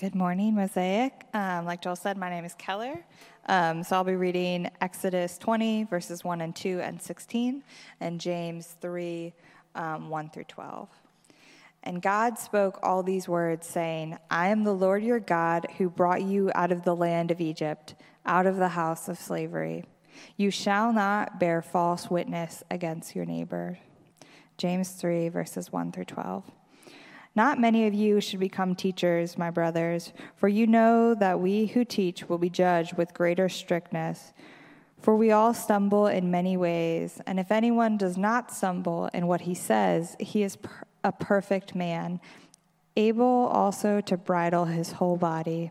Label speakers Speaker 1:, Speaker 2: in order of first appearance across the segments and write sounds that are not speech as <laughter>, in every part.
Speaker 1: Good morning, Mosaic. Um, like Joel said, my name is Keller. Um, so I'll be reading Exodus 20, verses 1 and 2 and 16, and James 3, um, 1 through 12. And God spoke all these words, saying, I am the Lord your God who brought you out of the land of Egypt, out of the house of slavery. You shall not bear false witness against your neighbor. James 3, verses 1 through 12. Not many of you should become teachers, my brothers, for you know that we who teach will be judged with greater strictness. For we all stumble in many ways, and if anyone does not stumble in what he says, he is per- a perfect man, able also to bridle his whole body.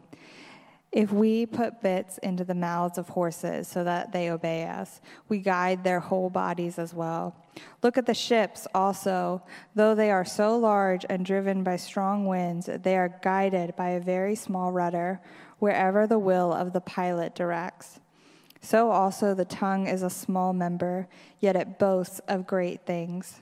Speaker 1: If we put bits into the mouths of horses so that they obey us, we guide their whole bodies as well. Look at the ships also. Though they are so large and driven by strong winds, they are guided by a very small rudder wherever the will of the pilot directs. So also the tongue is a small member, yet it boasts of great things.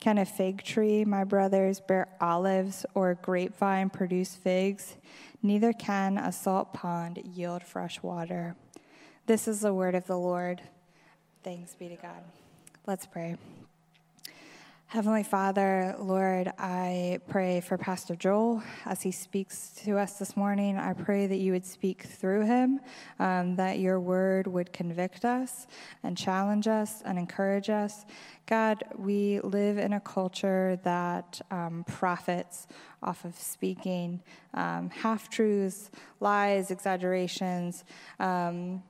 Speaker 1: Can a fig tree, my brothers, bear olives, or a grapevine produce figs? Neither can a salt pond yield fresh water. This is the word of the Lord. Thanks be to God. Let's pray. Heavenly Father, Lord, I pray for Pastor Joel as he speaks to us this morning. I pray that you would speak through him, um, that your word would convict us and challenge us and encourage us. God, we live in a culture that um, profits off of speaking um, half truths, lies, exaggerations. Um,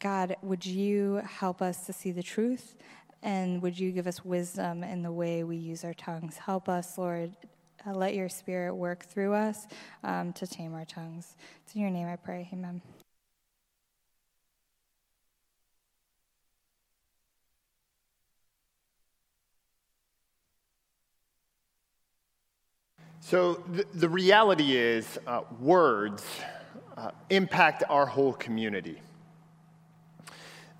Speaker 1: God, would you help us to see the truth? And would you give us wisdom in the way we use our tongues? Help us, Lord. Uh, let your spirit work through us um, to tame our tongues. It's in your name I pray. Amen.
Speaker 2: So, the, the reality is, uh, words uh, impact our whole community.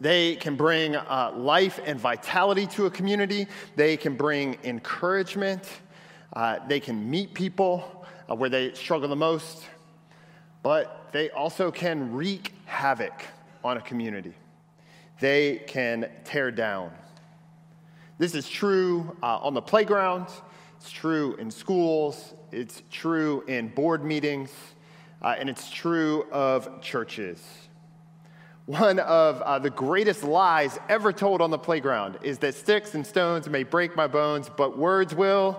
Speaker 2: They can bring uh, life and vitality to a community. They can bring encouragement. Uh, they can meet people uh, where they struggle the most. But they also can wreak havoc on a community. They can tear down. This is true uh, on the playground, it's true in schools, it's true in board meetings, uh, and it's true of churches. One of uh, the greatest lies ever told on the playground is that sticks and stones may break my bones, but words will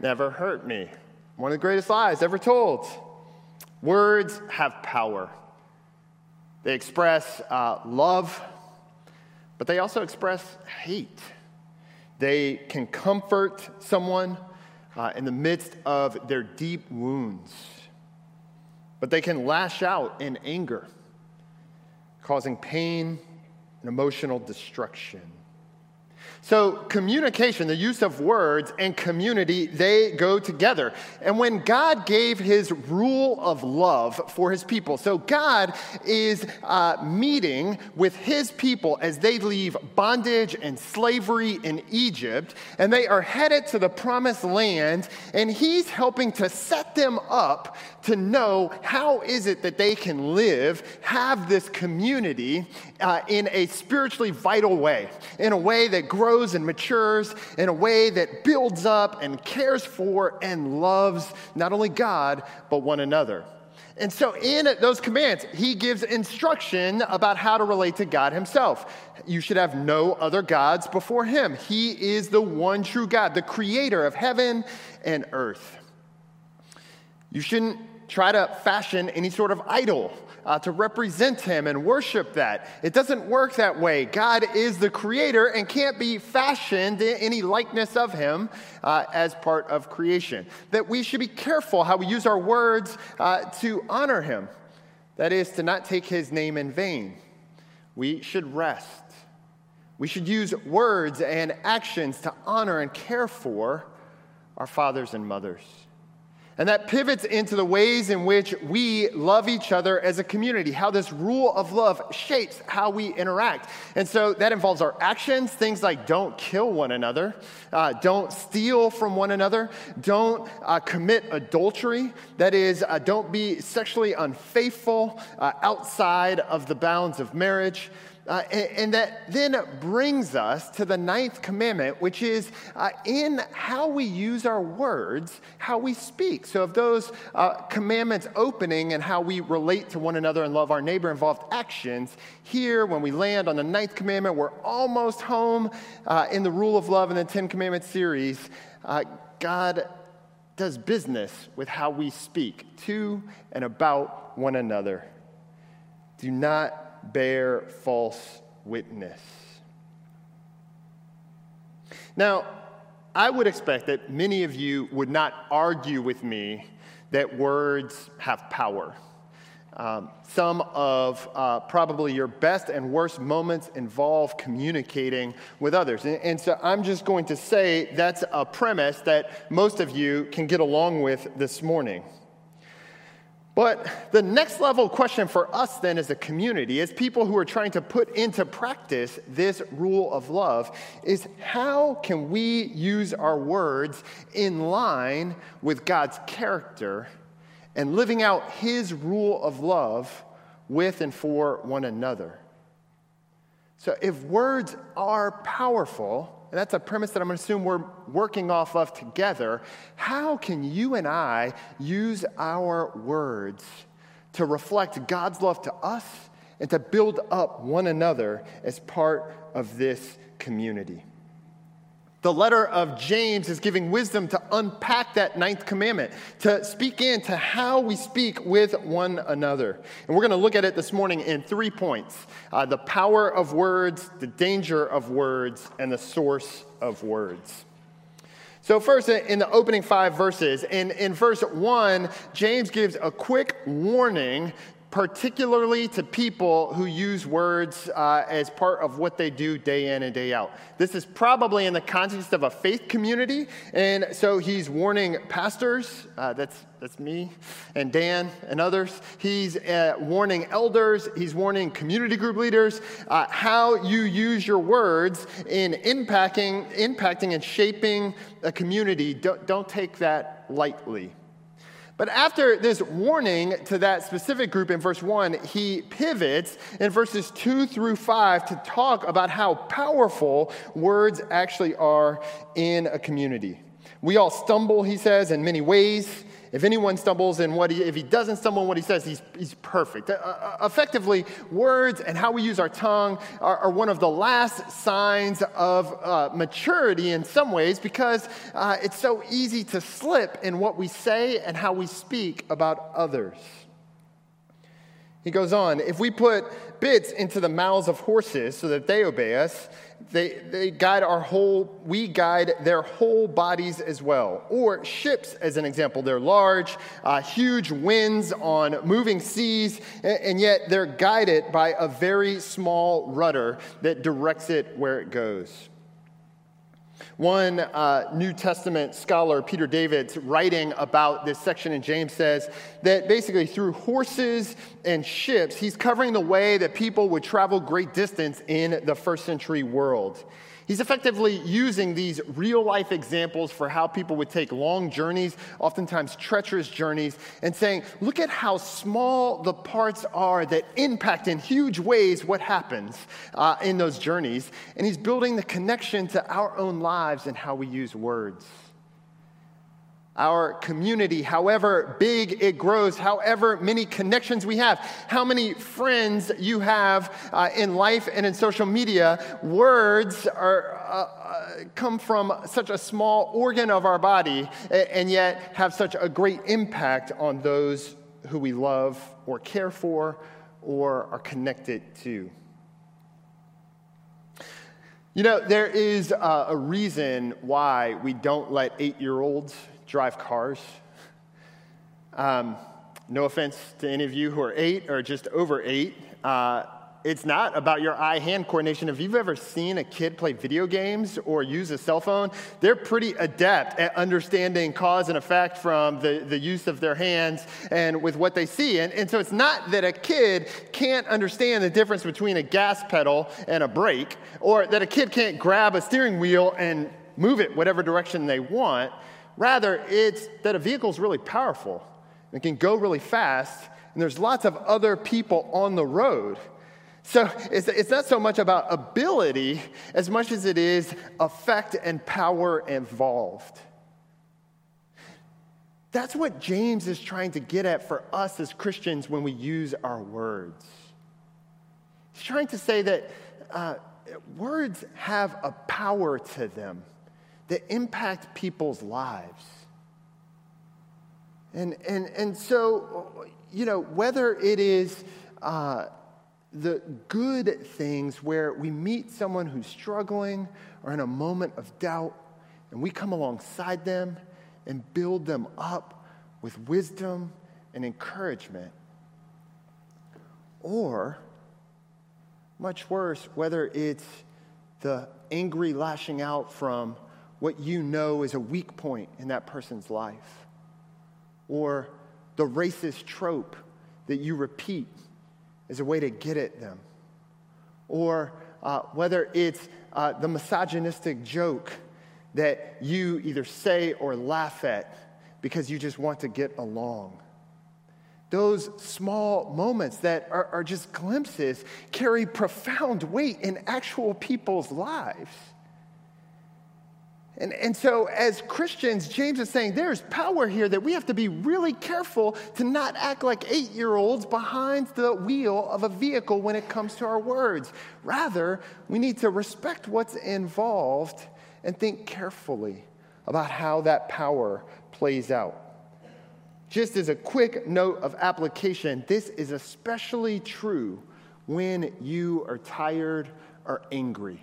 Speaker 2: never hurt me. One of the greatest lies ever told. Words have power. They express uh, love, but they also express hate. They can comfort someone uh, in the midst of their deep wounds, but they can lash out in anger causing pain and emotional destruction. So, communication, the use of words, and community, they go together. And when God gave his rule of love for his people, so God is uh, meeting with his people as they leave bondage and slavery in Egypt, and they are headed to the promised land, and he's helping to set them up to know how is it that they can live, have this community uh, in a spiritually vital way, in a way that grows and matures, in a way that builds up and cares for and loves not only God, but one another. And so, in those commands, he gives instruction about how to relate to God himself. You should have no other gods before him. He is the one true God, the creator of heaven and earth. You shouldn't try to fashion any sort of idol uh, to represent him and worship that. It doesn't work that way. God is the creator and can't be fashioned in any likeness of him uh, as part of creation. That we should be careful how we use our words uh, to honor him. That is, to not take his name in vain. We should rest. We should use words and actions to honor and care for our fathers and mothers. And that pivots into the ways in which we love each other as a community, how this rule of love shapes how we interact. And so that involves our actions, things like don't kill one another, uh, don't steal from one another, don't uh, commit adultery, that is, uh, don't be sexually unfaithful uh, outside of the bounds of marriage. Uh, and, that then brings us to the ninth commandment, which is uh, in how we use our words, how we speak. So, if those uh, commandments opening and how we relate to one another and love our neighbor involved actions, here, when we land on the ninth commandment, we're almost home uh, in the rule of love in the Ten Commandments series. Uh, God does business with how we speak to and about one another. Do not bear false witness. Now, I would expect that many of you would not argue with me that words have power. Um, some of uh, probably your best and worst moments involve communicating with others. And, and, so I'm just going to say that's a premise that most of you can get along with this morning. But the next level question for us then as a community, as people who are trying to put into practice this rule of love, is how can we use our words in line with God's character and living out His rule of love with and for one another? So if words are powerful, and that's a premise that I'm going to assume we're working off of together. How can you and I use our words to reflect God's love to us and to build up one another as part of this community? The letter of James is giving wisdom to unpack that ninth commandment, to speak into how we speak with one another. And we're going to look at it this morning in three points uh, the power of words, the danger of words, and the source of words. So, first, in the opening five verses, in, in verse one, James gives a quick warning particularly to people who use words uh, as part of what they do day in and day out. This is probably in the context of a faith community, and so he's warning pastors, uh, that's, that's me and Dan and others. He's uh, warning elders, he's warning community group leaders uh, how you use your words in impacting, impacting and shaping a community. Don't, don't take that lightly. But after this warning to that specific group in verse 1, he pivots in verses 2 through 5 to talk about how powerful words actually are in a community. We all stumble, he says, in many ways. If anyone stumbles in what he, if he doesn't stumble in what he says, he's, he's perfect. Uh, uh, effectively, words and how we use our tongue are, are one of the last signs of uh, maturity in some ways because uh, it's so easy to slip in what we say and how we speak about others. He goes on, if we put bits into the mouths of horses so that they obey us, they, they guide our whole, we guide their whole bodies as well. Or ships, as an example. They're large, uh, huge winds on moving seas, and, and yet they're guided by a very small rudder that directs it where it goes. One uh, New Testament scholar, Peter Davids, writing about this section in James, says that basically through horses and ships, he's covering the way that people would travel great distance in the first century world. He's effectively using these real life examples for how people would take long journeys, oftentimes treacherous journeys, and saying, look at how small the parts are that impact in huge ways what happens uh, in those journeys. And he's building the connection to our own lives and how we use words our community, however big it grows, however many connections we have, how many friends you have uh, in life and in social media, words are, uh, uh, come from such a small organ of our body and yet have such a great impact on those who we love or care for or are connected to. You know, there is a reason why we don't let eight year olds drive cars. Um, no offense to any of you who are eight or just over eight. Uh, it's not about your eye hand coordination. If you've ever seen a kid play video games or use a cell phone, they're pretty adept at understanding cause and effect from the, the use of their hands and with what they see. And, and so it's not that a kid can't understand the difference between a gas pedal and a brake, or that a kid can't grab a steering wheel and move it whatever direction they want. Rather, it's that a vehicle is really powerful. It can go really fast, and there's lots of other people on the road. So it's, it's not so much about ability as much as it is effect and power involved. That's what James is trying to get at for us as Christians when we use our words. He's trying to say that uh, words have a power to them that impact people's lives. And, and, and so, you know, whether it is uh, the good things where we meet someone who's struggling or in a moment of doubt, and we come alongside them and build them up with wisdom and encouragement. Or, much worse, whether it's the angry lashing out from what you know is a weak point in that person's life, or the racist trope that you repeat as a way to get at them, or uh, whether it's uh, the misogynistic joke that you either say or laugh at because you just want to get along. Those small moments that are, are just glimpses carry profound weight in actual people's lives. And, and so, as Christians, James is saying there's power here that we have to be really careful to not act like eight year olds behind the wheel of a vehicle when it comes to our words. Rather, we need to respect what's involved and think carefully about how that power plays out. Just as a quick note of application, this is especially true when you are tired or angry.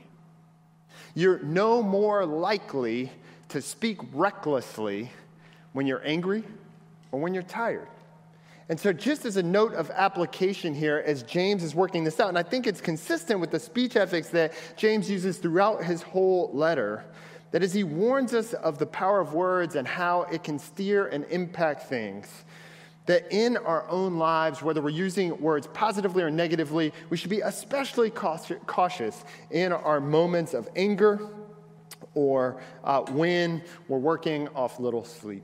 Speaker 2: You're no more likely to speak recklessly when you're angry or when you're tired. And so, just as a note of application here, as James is working this out, and I think it's consistent with the speech ethics that James uses throughout his whole letter, that as he warns us of the power of words and how it can steer and impact things, that in our own lives, whether we're using words positively or negatively, we should be especially cautious in our moments of anger or uh, when we're working off little sleep.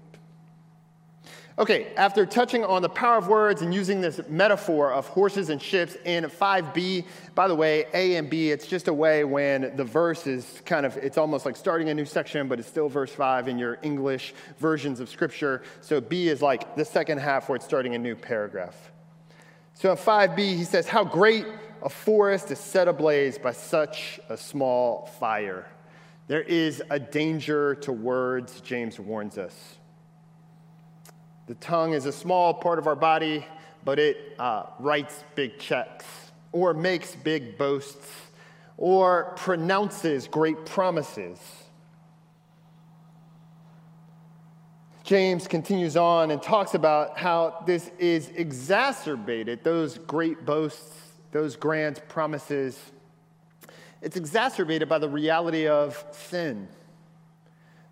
Speaker 2: Okay, after touching on the power of words and using this metaphor of horses and ships in 5b, by the way, A and B, it's just a way when the verse is kind of, it's almost like starting a new section, but it's still verse 5 in your English versions of Scripture. So B is like the second half where it's starting a new paragraph. So in 5b, he says, How great a forest is set ablaze by such a small fire. There is a danger to words, James warns us. The tongue is a small part of our body, but it uh, writes big checks, or makes big boasts, or pronounces great promises. James continues on and talks about how this is exacerbated, those great boasts, those grand promises. It's exacerbated by the reality of sin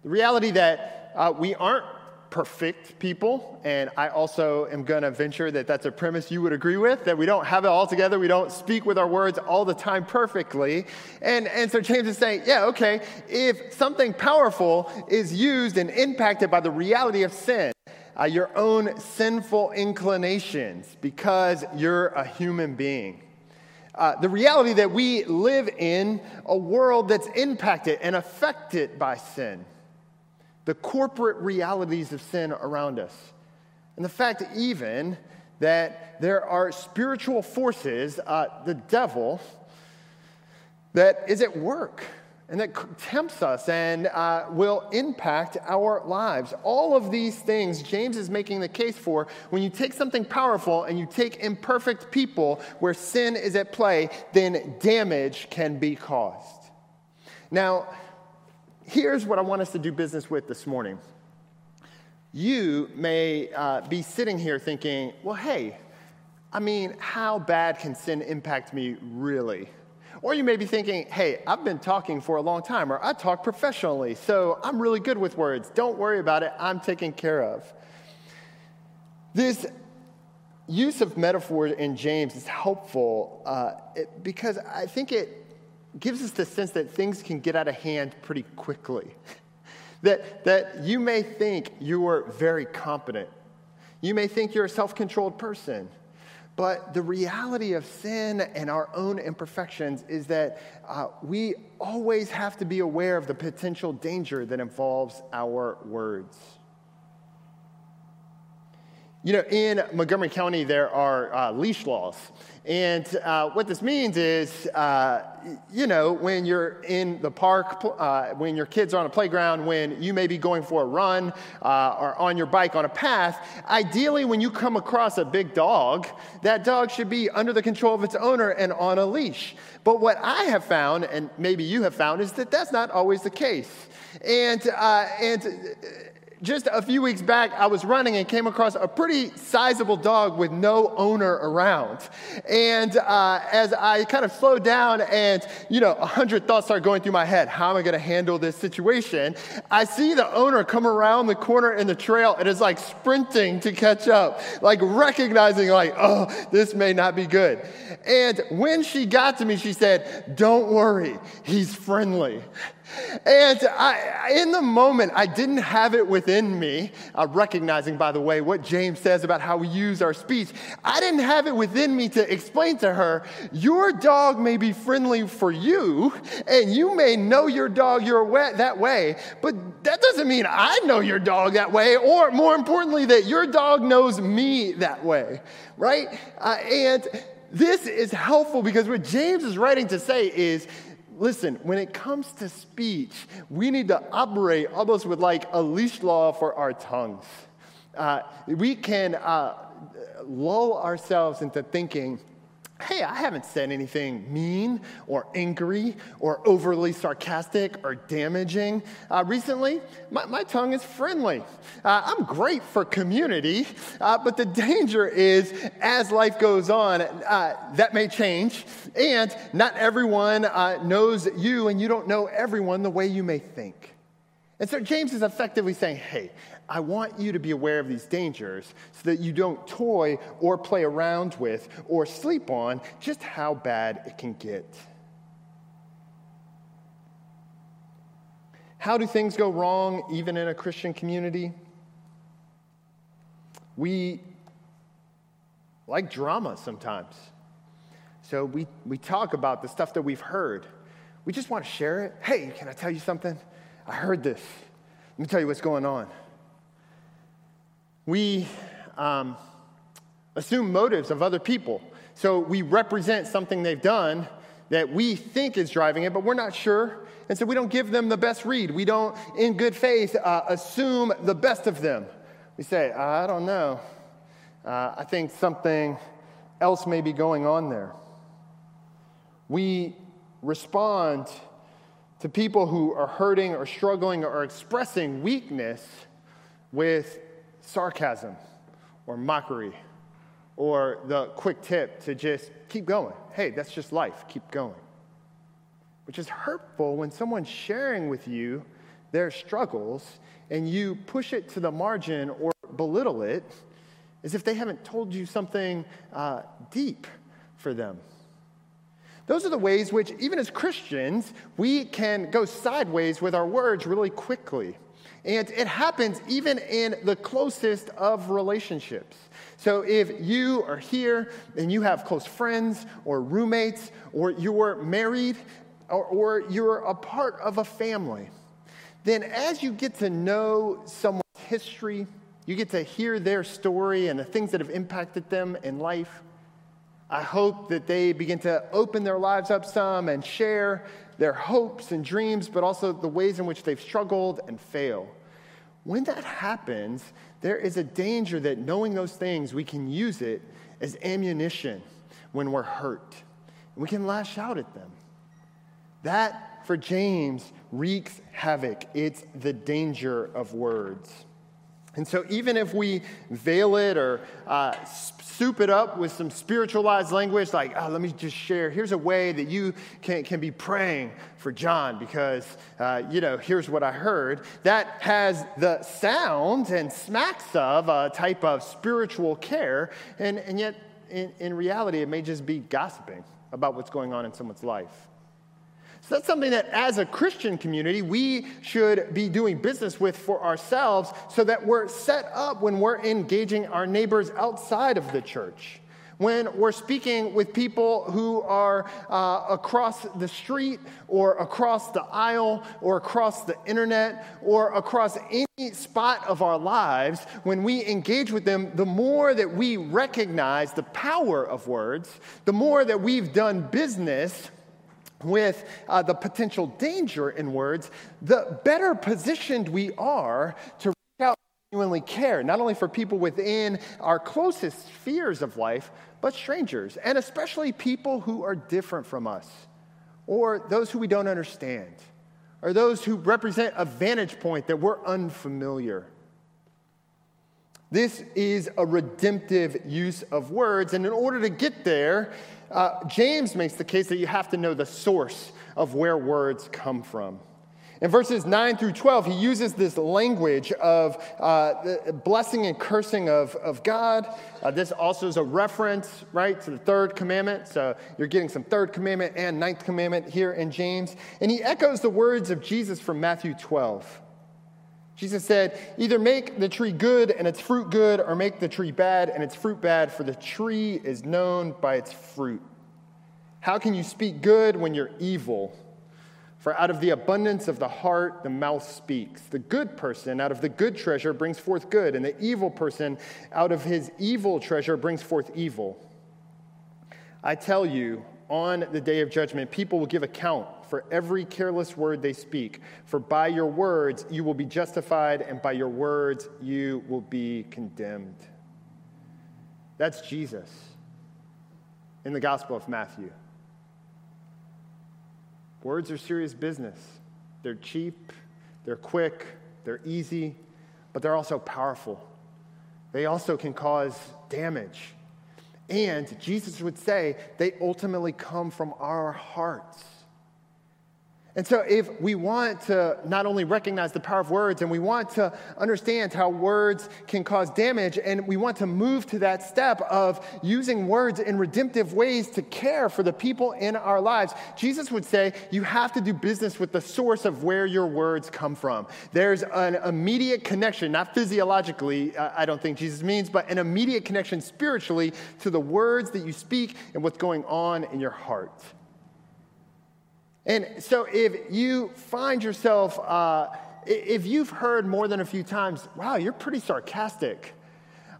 Speaker 2: The reality that uh, we aren't perfect people, and I also am going to venture that that's a premise you would agree with, that we don't have it all together, we don't speak with our words all the time perfectly. And, and so James is saying, yeah, okay, if something powerful is used and impacted by the reality of sin, uh, your own sinful inclinations, because you're a human being. Uh, the reality that we live in a world that's impacted and affected by sin the corporate realities of sin around us. And the fact, even, that there are spiritual forces, uh, the devil, that is at work and that tempts us and uh, will impact our lives. All of these things, James is making the case for when you take something powerful and you take imperfect people where sin is at play, then damage can be caused. Now, here's what I want us to do business with this morning. You may uh, be sitting here thinking, well, hey, I mean, how bad can sin impact me really? Or you may be thinking, hey, I've been talking for a long time, or I talk professionally, so I'm really good with words. Don't worry about it, I'm taken care of. This use of metaphor in James is helpful uh, it, because I think it gives us the sense that things can get out of hand pretty quickly. <laughs> that, that you may think you are very competent. You may think you're a self controlled person. But the reality of sin and our own imperfections is that uh, we always have to be aware of the potential danger that involves our words. You know, in Montgomery County, there are uh, leash laws. And uh, what this means is, uh, you know, when you're in the park, uh, when your kids are on a playground, when you may be going for a run uh, or on your bike on a path, ideally, when you come across a big dog, that dog should be under the control of its owner and on a leash. But what I have found, and maybe you have found, is that that's not always the case. And, uh, and just a few weeks back, I was running and came across a pretty sizable dog with no owner around. And uh, as I kind of slowed down and, you know, a hundred thoughts start going through my head, how am I going to handle this situation? I see the owner come around the corner in the trail and is like sprinting to catch up, like recognizing, like, oh, this may not be good. And when she got to me, she said, don't worry, he's friendly. And I, in the moment, I didn't have it within me, uh, recognizing, by the way, what James says about how we use our speech. I didn't have it within me to explain to her, your dog may be friendly for you, and you may know your dog your way, that way, but that doesn't mean I know your dog that way, or more importantly, that your dog knows me that way, right? Uh, and this is helpful because what James is writing to say is listen, when it comes to speech, we need to operate almost with like a leash law for our tongues. Uh, we can uh, lull ourselves into thinking, hey, I haven't said anything mean or angry or overly sarcastic or damaging uh, recently. My, my, tongue is friendly. Uh, I'm great for community, uh, but the danger is as life goes on, uh, that may change. And not everyone uh, knows you, and you don't know everyone the way you may think. And so James is effectively saying, hey, I want you to be aware of these dangers so that you don't toy or play around with or sleep on just how bad it can get. How do things go wrong even in a Christian community? We like drama sometimes. So we, we talk about the stuff that we've heard. We just want to share it. Hey, can I tell you something? I heard this. Let me tell you what's going on we um, assume motives of other people. So we represent something they've done that we think is driving it, but we're not sure. And so we don't give them the best read. We don't, in good faith, uh, assume the best of them. We say, I don't know. Uh, I think something else may be going on there. We respond to people who are hurting or struggling or expressing weakness with sarcasm or mockery or the quick tip to just keep going. Hey, that's just life, keep going. Which is hurtful when someone's sharing with you their struggles and you push it to the margin or belittle it as if they haven't told you something uh, deep for them. Those are the ways which, even as Christians, we can go sideways with our words really quickly. And it happens even in the closest of relationships. So if you are here and you have close friends or roommates, or you're married, or, or you're a part of a family, then as you get to know someone's history, you get to hear their story and the things that have impacted them in life. I hope that they begin to open their lives up some and share their hopes and dreams, but also the ways in which they've struggled and failed. When that happens, there is a danger that knowing those things, we can use it as ammunition when we're hurt. We can lash out at them. That, for James, wreaks havoc. It's the danger of words. And so, even if we veil it or uh, soup it up with some spiritualized language, like, oh, let me just share, here's a way that you can, can be praying for John because, uh, you know, here's what I heard, that has the sound and smacks of a type of spiritual care. And, and yet, in, in reality, it may just be gossiping about what's going on in someone's life. So that's something that as a Christian community, we should be doing business with for ourselves so that we're set up when we're engaging our neighbors outside of the church. When we're speaking with people who are uh, across the street or across the aisle or across the internet or across any spot of our lives, when we engage with them, the more that we recognize the power of words, the more that we've done business with uh, the potential danger in words, the better positioned we are to reach out genuinely care, not only for people within our closest spheres of life, but strangers, and especially people who are different from us, or those who we don't understand, or those who represent a vantage point that we're unfamiliar. This is a redemptive use of words, and in order to get there, uh, James makes the case that you have to know the source of where words come from. In verses 9 through 12, he uses this language of uh, blessing and cursing of, of God. Uh, this also is a reference, right, to the third commandment. So you're getting some third commandment and ninth commandment here in James. And he echoes the words of Jesus from Matthew 12. Jesus said, Either make the tree good and its fruit good, or make the tree bad and its fruit bad, for the tree is known by its fruit. How can you speak good when you're evil? For out of the abundance of the heart, the mouth speaks. The good person out of the good treasure brings forth good, and the evil person out of his evil treasure brings forth evil. I tell you, on the day of judgment, people will give account for every careless word they speak. For by your words you will be justified, and by your words you will be condemned. That's Jesus in the Gospel of Matthew. Words are serious business. They're cheap, they're quick, they're easy, but they're also powerful. They also can cause damage. And Jesus would say they ultimately come from our hearts. And so, if we want to not only recognize the power of words and we want to understand how words can cause damage, and we want to move to that step of using words in redemptive ways to care for the people in our lives, Jesus would say you have to do business with the source of where your words come from. There's an immediate connection, not physiologically, uh, I don't think Jesus means, but an immediate connection spiritually to the words that you speak and what's going on in your heart. And so if you find yourself, uh, if you've heard more than a few times, wow, you're pretty sarcastic.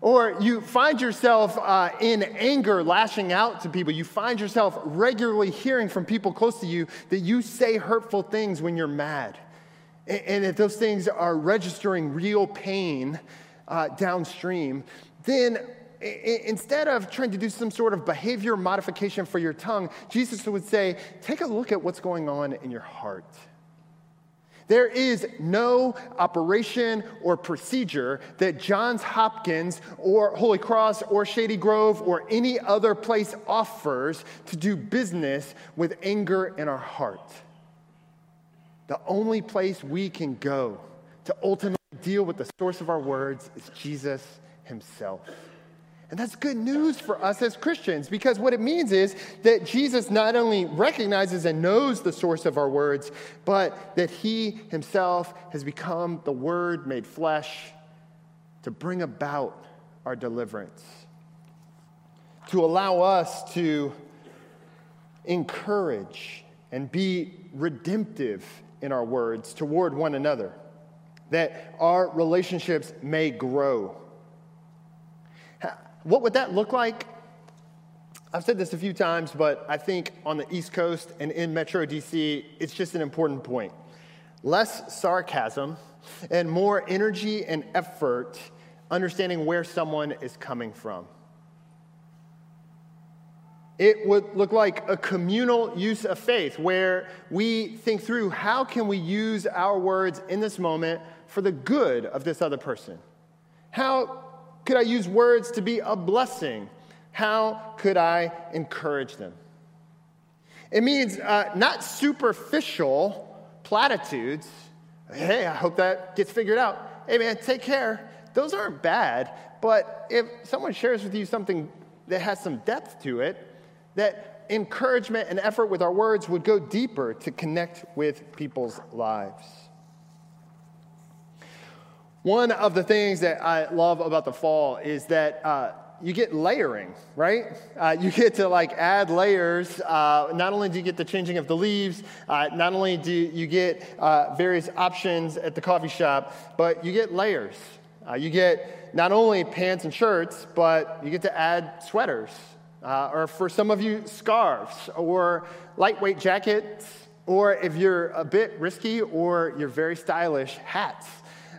Speaker 2: Or you find yourself uh, in anger lashing out to people. You find yourself regularly hearing from people close to you that you say hurtful things when you're mad. And, and if those things are registering real pain uh, downstream, then instead of trying to do some sort of behavior modification for your tongue, Jesus would say, take a look at what's going on in your heart. There is no operation or procedure that Johns Hopkins or Holy Cross or Shady Grove or any other place offers to do business with anger in our heart. the only place we can go to ultimately deal with the source of our words is Jesus himself. And that's good news for us as Christians because what it means is that Jesus not only recognizes and knows the source of our words, but that he himself has become the Word made flesh to bring about our deliverance, to allow us to encourage and be redemptive in our words toward one another, that our relationships may grow. What would that look like? I've said this a few times, but I think on the East Coast and in Metro DC, it's just an important point. Less sarcasm and more energy and effort understanding where someone is coming from. It would look like a communal use of faith where we think through how can we use our words in this moment for the good of this other person? How could I use words to be a blessing? How could I encourage them? It means uh, not superficial platitudes. Hey, I hope that gets figured out. Hey, man, take care. Those aren't bad, but if someone shares with you something that has some depth to it, that encouragement and effort with our words would go deeper to connect with people's lives. One of the things that I love about the fall is that uh, you get layering, right? Uh, you get to like add layers. Uh, not only do you get the changing of the leaves, uh, not only do you get uh, various options at the coffee shop, but you get layers. Uh, you get not only pants and shirts, but you get to add sweaters uh, or for some of you, scarves, or lightweight jackets, or if you're a bit risky or you're very stylish, hats.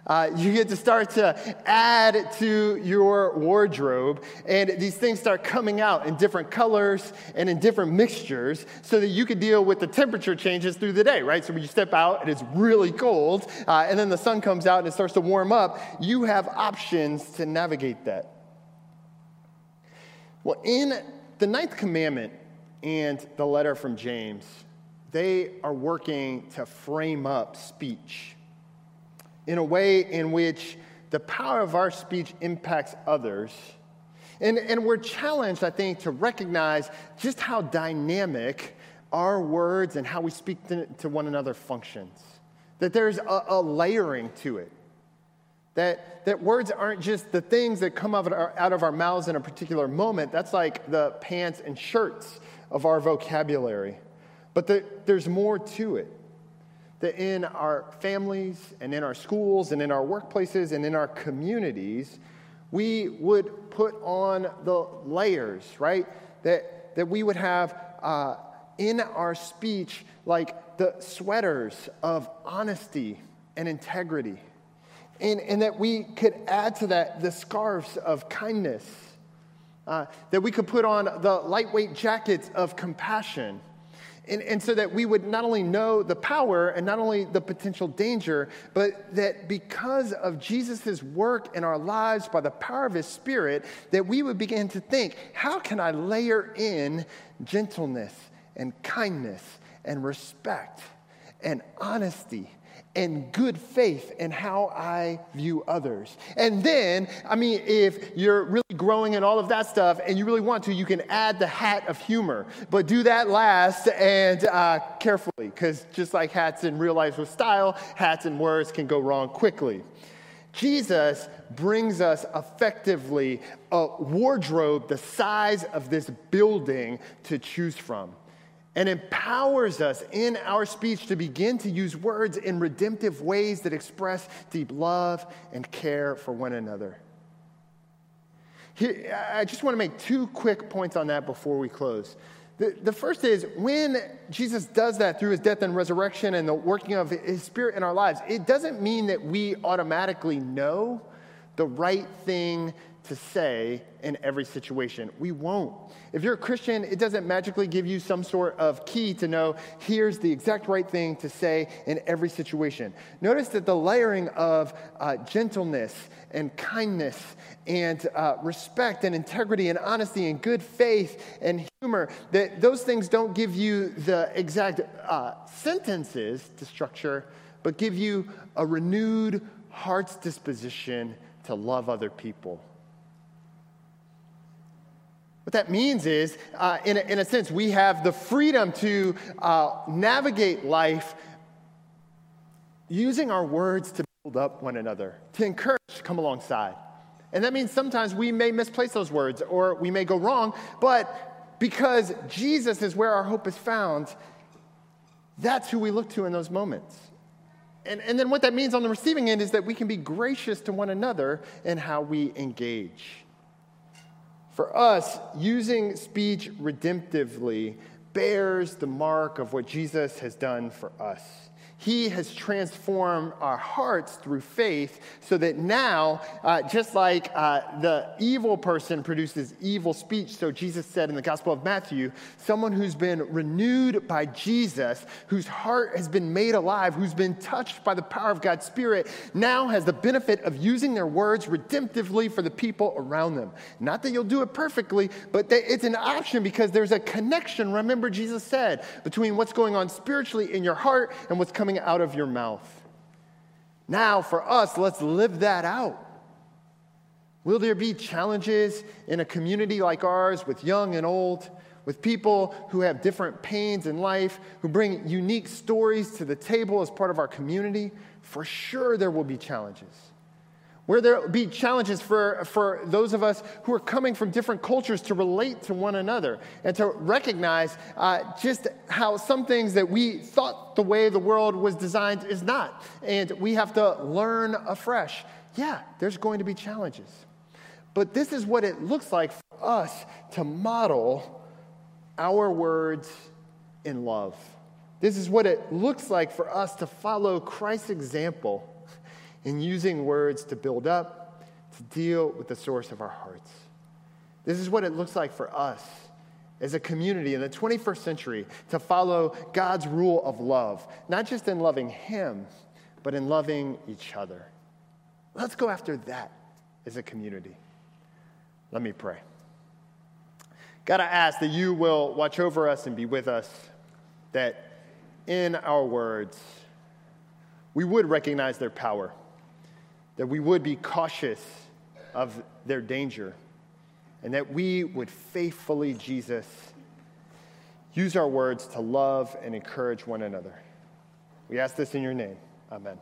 Speaker 2: Uh, you get to start to add to your wardrobe, and these things start coming out in different colors and in different mixtures so that you can deal with the temperature changes through the day, right? So when you step out and it's really cold, uh, and then the sun comes out and it starts to warm up, you have options to navigate that. Well, in the ninth commandment and the letter from James, they are working to frame up speech in a way in which the power of our speech impacts others. And, and we're challenged, I think, to recognize just how dynamic our words and how we speak to, to one another functions. That there's a, a layering to it. That, that words aren't just the things that come out of, our, out of our mouths in a particular moment. That's like the pants and shirts of our vocabulary. But the, there's more to it. That in our families and in our schools and in our workplaces and in our communities, we would put on the layers, right? That, that we would have uh, in our speech like the sweaters of honesty and integrity and, and that we could add to that the scarves of kindness, uh, that we could put on the lightweight jackets of compassion. And, and, so that we would not only know the power and not only the potential danger, but that because of Jesus' work in our lives by the power of his spirit, that we would begin to think, how can I layer in gentleness and kindness and respect and honesty and good faith in how I view others. And then, I mean, if you're really growing in all of that stuff and you really want to, you can add the hat of humor. But do that last and uh, carefully, because just like hats in real life with style, hats and words can go wrong quickly. Jesus brings us effectively a wardrobe the size of this building to choose from and empowers us in our speech to begin to use words in redemptive ways that express deep love and care for one another. Here, I just want to make two quick points on that before we close. The, the first is when Jesus does that through his death and resurrection and the working of his spirit in our lives, it doesn't mean that we automatically know the right thing to say in every situation. We won't. If you're a Christian, it doesn't magically give you some sort of key to know here's the exact right thing to say in every situation. Notice that the layering of uh, gentleness and kindness and uh, respect and integrity and honesty and good faith and humor, that those things don't give you the exact uh, sentences to structure, but give you a renewed heart's disposition to love other people. What that means is, uh, in, a, in, a, sense, we have the freedom to uh, navigate life using our words to build up one another, to encourage, to come alongside. And that means sometimes we may misplace those words or we may go wrong, but because Jesus is where our hope is found, that's who we look to in those moments. And, and then what that means on the receiving end is that we can be gracious to one another in how we engage. For us, using speech redemptively bears the mark of what Jesus has done for us. He has transformed our hearts through faith so that now, uh, just like uh, the evil person produces evil speech, so Jesus said in the Gospel of Matthew, someone who's been renewed by Jesus, whose heart has been made alive, who's been touched by the power of God's Spirit, now has the benefit of using their words redemptively for the people around them. Not that you'll do it perfectly, but it's an option because there's a connection, remember Jesus said, between what's going on spiritually in your heart and what's coming coming out of your mouth. Now, for us, let's live that out. Will there be challenges in a community like ours with young and old, with people who have different pains in life, who bring unique stories to the table as part of our community? For sure, there will be challenges where there be challenges for, for those of us who are coming from different cultures to relate to one another and to recognize uh, just how some things that we thought the way the world was designed is not. And we have to learn afresh. Yeah, there's going to be challenges. But this is what it looks like for us to model our words in love. This is what it looks like for us to follow Christ's example in using words to build up, to deal with the source of our hearts. This is what it looks like for us as a community in the 21st century to follow God's rule of love, not just in loving Him, but in loving each other. Let's go after that as a community. Let me pray. God, I ask that you will watch over us and be with us, that in our words, we would recognize their power that we would be cautious of their danger, and that we would faithfully, Jesus, use our words to love and encourage one another. We ask this in your name. Amen.